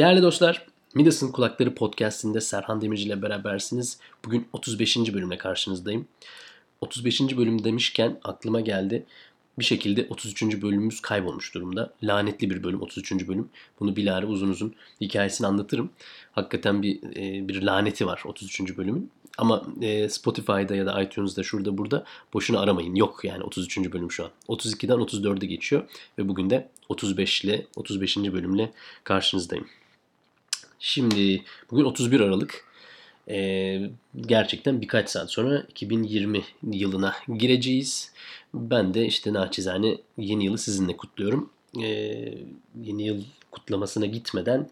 Değerli dostlar, Midas'ın Kulakları Podcast'inde Serhan Demirci ile berabersiniz. Bugün 35. bölümle karşınızdayım. 35. bölüm demişken aklıma geldi. Bir şekilde 33. bölümümüz kaybolmuş durumda. Lanetli bir bölüm 33. bölüm. Bunu bilahare uzun uzun hikayesini anlatırım. Hakikaten bir e, bir laneti var 33. bölümün. Ama e, Spotify'da ya da iTunes'da şurada burada boşuna aramayın. Yok yani 33. bölüm şu an. 32'den 34'e geçiyor ve bugün de 35 ile 35. bölümle karşınızdayım. Şimdi bugün 31 Aralık. Ee, gerçekten birkaç saat sonra 2020 yılına gireceğiz. Ben de işte naçizane yeni yılı sizinle kutluyorum. Ee, yeni yıl kutlamasına gitmeden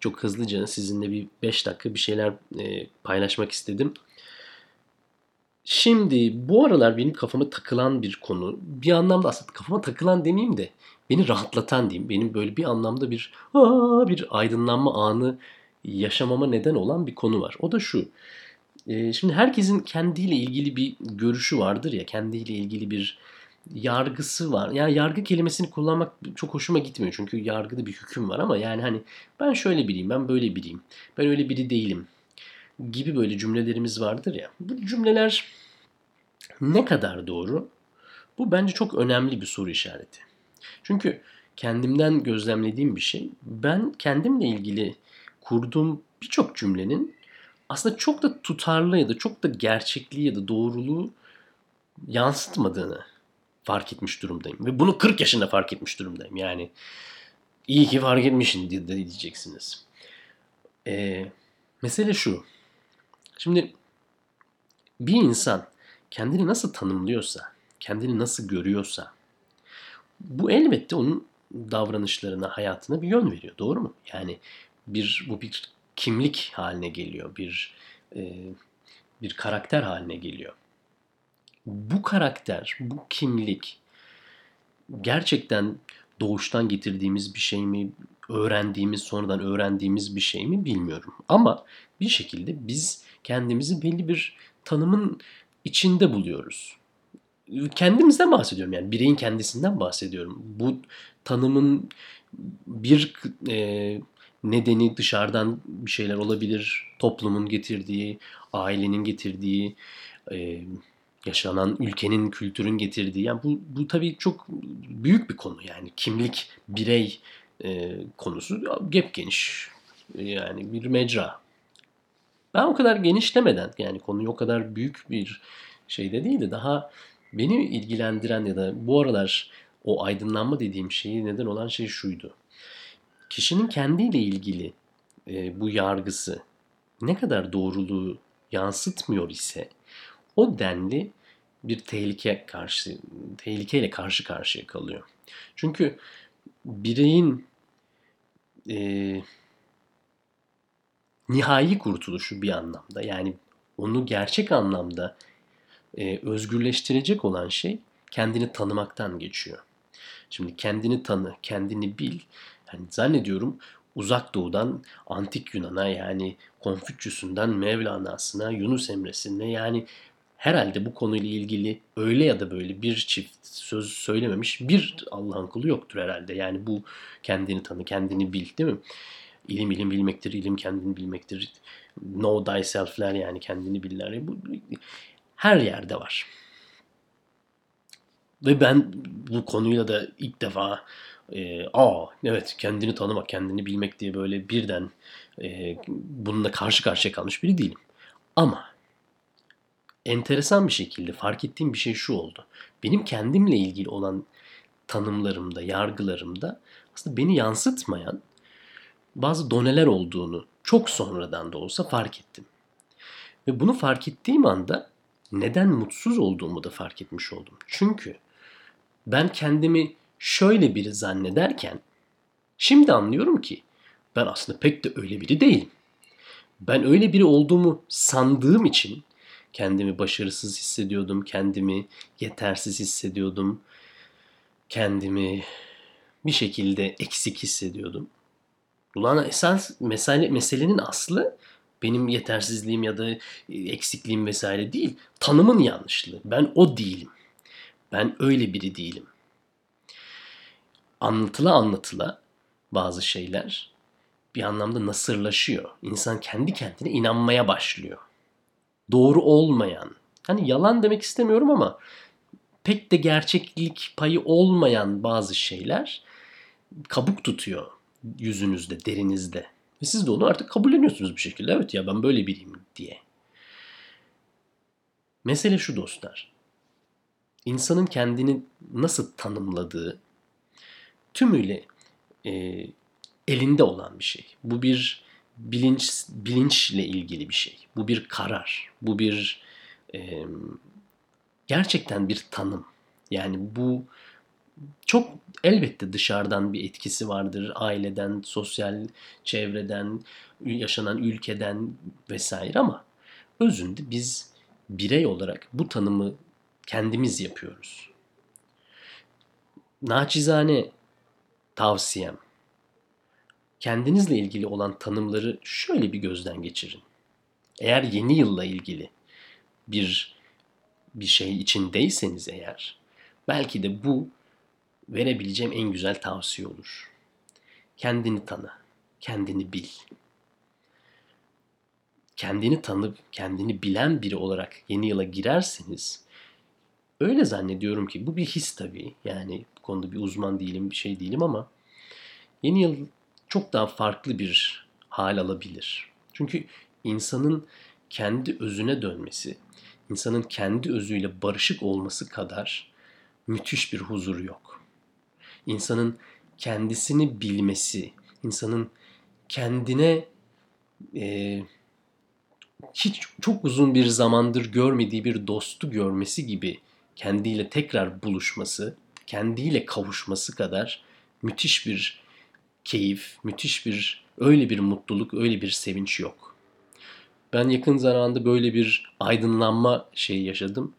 çok hızlıca sizinle bir 5 dakika bir şeyler e, paylaşmak istedim. Şimdi bu aralar benim kafama takılan bir konu. Bir anlamda aslında kafama takılan demeyeyim de beni rahatlatan diyeyim. Benim böyle bir anlamda bir aa, bir aydınlanma anı yaşamama neden olan bir konu var. O da şu. E, şimdi herkesin kendiyle ilgili bir görüşü vardır ya, kendiyle ilgili bir yargısı var. Yani yargı kelimesini kullanmak çok hoşuma gitmiyor. Çünkü yargıda bir hüküm var ama yani hani ben şöyle biriyim, ben böyle biriyim. Ben öyle biri değilim gibi böyle cümlelerimiz vardır ya. Bu cümleler ne kadar doğru? Bu bence çok önemli bir soru işareti. Çünkü kendimden gözlemlediğim bir şey. Ben kendimle ilgili kurduğum birçok cümlenin aslında çok da tutarlı ya da çok da gerçekliği ya da doğruluğu yansıtmadığını fark etmiş durumdayım. Ve bunu 40 yaşında fark etmiş durumdayım. Yani iyi ki fark etmişsin diyeceksiniz. Ee, mesele şu. Şimdi bir insan kendini nasıl tanımlıyorsa, kendini nasıl görüyorsa bu elbette onun davranışlarına, hayatına bir yön veriyor. Doğru mu? Yani bir bu bir kimlik haline geliyor. Bir e, bir karakter haline geliyor. Bu karakter, bu kimlik gerçekten doğuştan getirdiğimiz bir şey mi, öğrendiğimiz, sonradan öğrendiğimiz bir şey mi bilmiyorum. Ama bir şekilde biz kendimizi belli bir tanımın içinde buluyoruz. Kendimizden bahsediyorum yani bireyin kendisinden bahsediyorum. Bu tanımın bir e, nedeni dışarıdan bir şeyler olabilir. Toplumun getirdiği, ailenin getirdiği, e, yaşanan ülkenin, kültürün getirdiği. Yani bu, bu tabii çok büyük bir konu yani kimlik, birey e, konusu gep geniş. Yani bir mecra. Ben o kadar genişlemeden yani konuyu o kadar büyük bir şeyde değil de daha beni ilgilendiren ya da bu aralar o aydınlanma dediğim şeyi neden olan şey şuydu. Kişinin kendiyle ilgili e, bu yargısı ne kadar doğruluğu yansıtmıyor ise o denli bir tehlike karşı tehlikeyle karşı karşıya kalıyor. Çünkü bireyin e, nihai kurtuluşu bir anlamda yani onu gerçek anlamda e, özgürleştirecek olan şey kendini tanımaktan geçiyor. Şimdi kendini tanı, kendini bil. Yani zannediyorum uzak doğudan antik Yunan'a yani Konfüçyüs'ünden Mevlana'sına, Yunus Emre'sine yani herhalde bu konuyla ilgili öyle ya da böyle bir çift söz söylememiş bir Allah'ın kulu yoktur herhalde. Yani bu kendini tanı, kendini bil değil mi? İlim ilim bilmektir, ilim kendini bilmektir. Know thyself'ler yani kendini biller. Bu her yerde var. Ve ben bu konuyla da ilk defa e, aa evet kendini tanımak, kendini bilmek diye böyle birden e, bununla karşı karşıya kalmış biri değilim. Ama enteresan bir şekilde fark ettiğim bir şey şu oldu. Benim kendimle ilgili olan tanımlarımda, yargılarımda aslında beni yansıtmayan bazı doneler olduğunu çok sonradan da olsa fark ettim. Ve bunu fark ettiğim anda neden mutsuz olduğumu da fark etmiş oldum. Çünkü ben kendimi şöyle biri zannederken şimdi anlıyorum ki ben aslında pek de öyle biri değilim. Ben öyle biri olduğumu sandığım için kendimi başarısız hissediyordum, kendimi yetersiz hissediyordum, kendimi bir şekilde eksik hissediyordum. Ulan esas mesele, meselenin aslı benim yetersizliğim ya da eksikliğim vesaire değil. Tanımın yanlışlığı. Ben o değilim. Ben öyle biri değilim. Anlatıla anlatıla bazı şeyler bir anlamda nasırlaşıyor. İnsan kendi kendine inanmaya başlıyor. Doğru olmayan, hani yalan demek istemiyorum ama pek de gerçeklik payı olmayan bazı şeyler kabuk tutuyor yüzünüzde, derinizde. Ve siz de onu artık kabulleniyorsunuz bir şekilde. Evet ya ben böyle biriyim diye. Mesele şu dostlar. İnsanın kendini nasıl tanımladığı tümüyle e, elinde olan bir şey. Bu bir bilinç bilinçle ilgili bir şey. Bu bir karar. Bu bir e, gerçekten bir tanım. Yani bu çok elbette dışarıdan bir etkisi vardır. Aileden, sosyal çevreden, yaşanan ülkeden vesaire ama özünde biz birey olarak bu tanımı kendimiz yapıyoruz. Naçizane tavsiyem kendinizle ilgili olan tanımları şöyle bir gözden geçirin. Eğer yeni yılla ilgili bir bir şey içindeyseniz eğer belki de bu verebileceğim en güzel tavsiye olur. Kendini tanı, kendini bil. Kendini tanıp kendini bilen biri olarak yeni yıla girerseniz öyle zannediyorum ki bu bir his tabii. Yani bu konuda bir uzman değilim, bir şey değilim ama yeni yıl çok daha farklı bir hal alabilir. Çünkü insanın kendi özüne dönmesi, insanın kendi özüyle barışık olması kadar müthiş bir huzur yok. İnsanın kendisini bilmesi, insanın kendine e, hiç çok uzun bir zamandır görmediği bir dostu görmesi gibi kendiyle tekrar buluşması, kendiyle kavuşması kadar müthiş bir keyif, müthiş bir öyle bir mutluluk, öyle bir sevinç yok. Ben yakın zamanda böyle bir aydınlanma şeyi yaşadım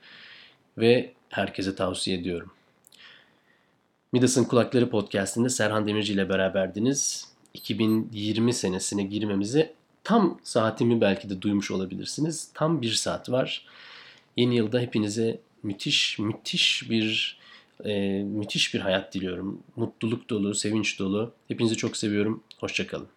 ve herkese tavsiye ediyorum. Midas'ın Kulakları podcastinde Serhan Demirci ile beraberdiniz. 2020 senesine girmemizi tam saatimi belki de duymuş olabilirsiniz. Tam bir saat var. Yeni yılda hepinize müthiş müthiş bir e, müthiş bir hayat diliyorum. Mutluluk dolu, sevinç dolu. Hepinizi çok seviyorum. Hoşçakalın.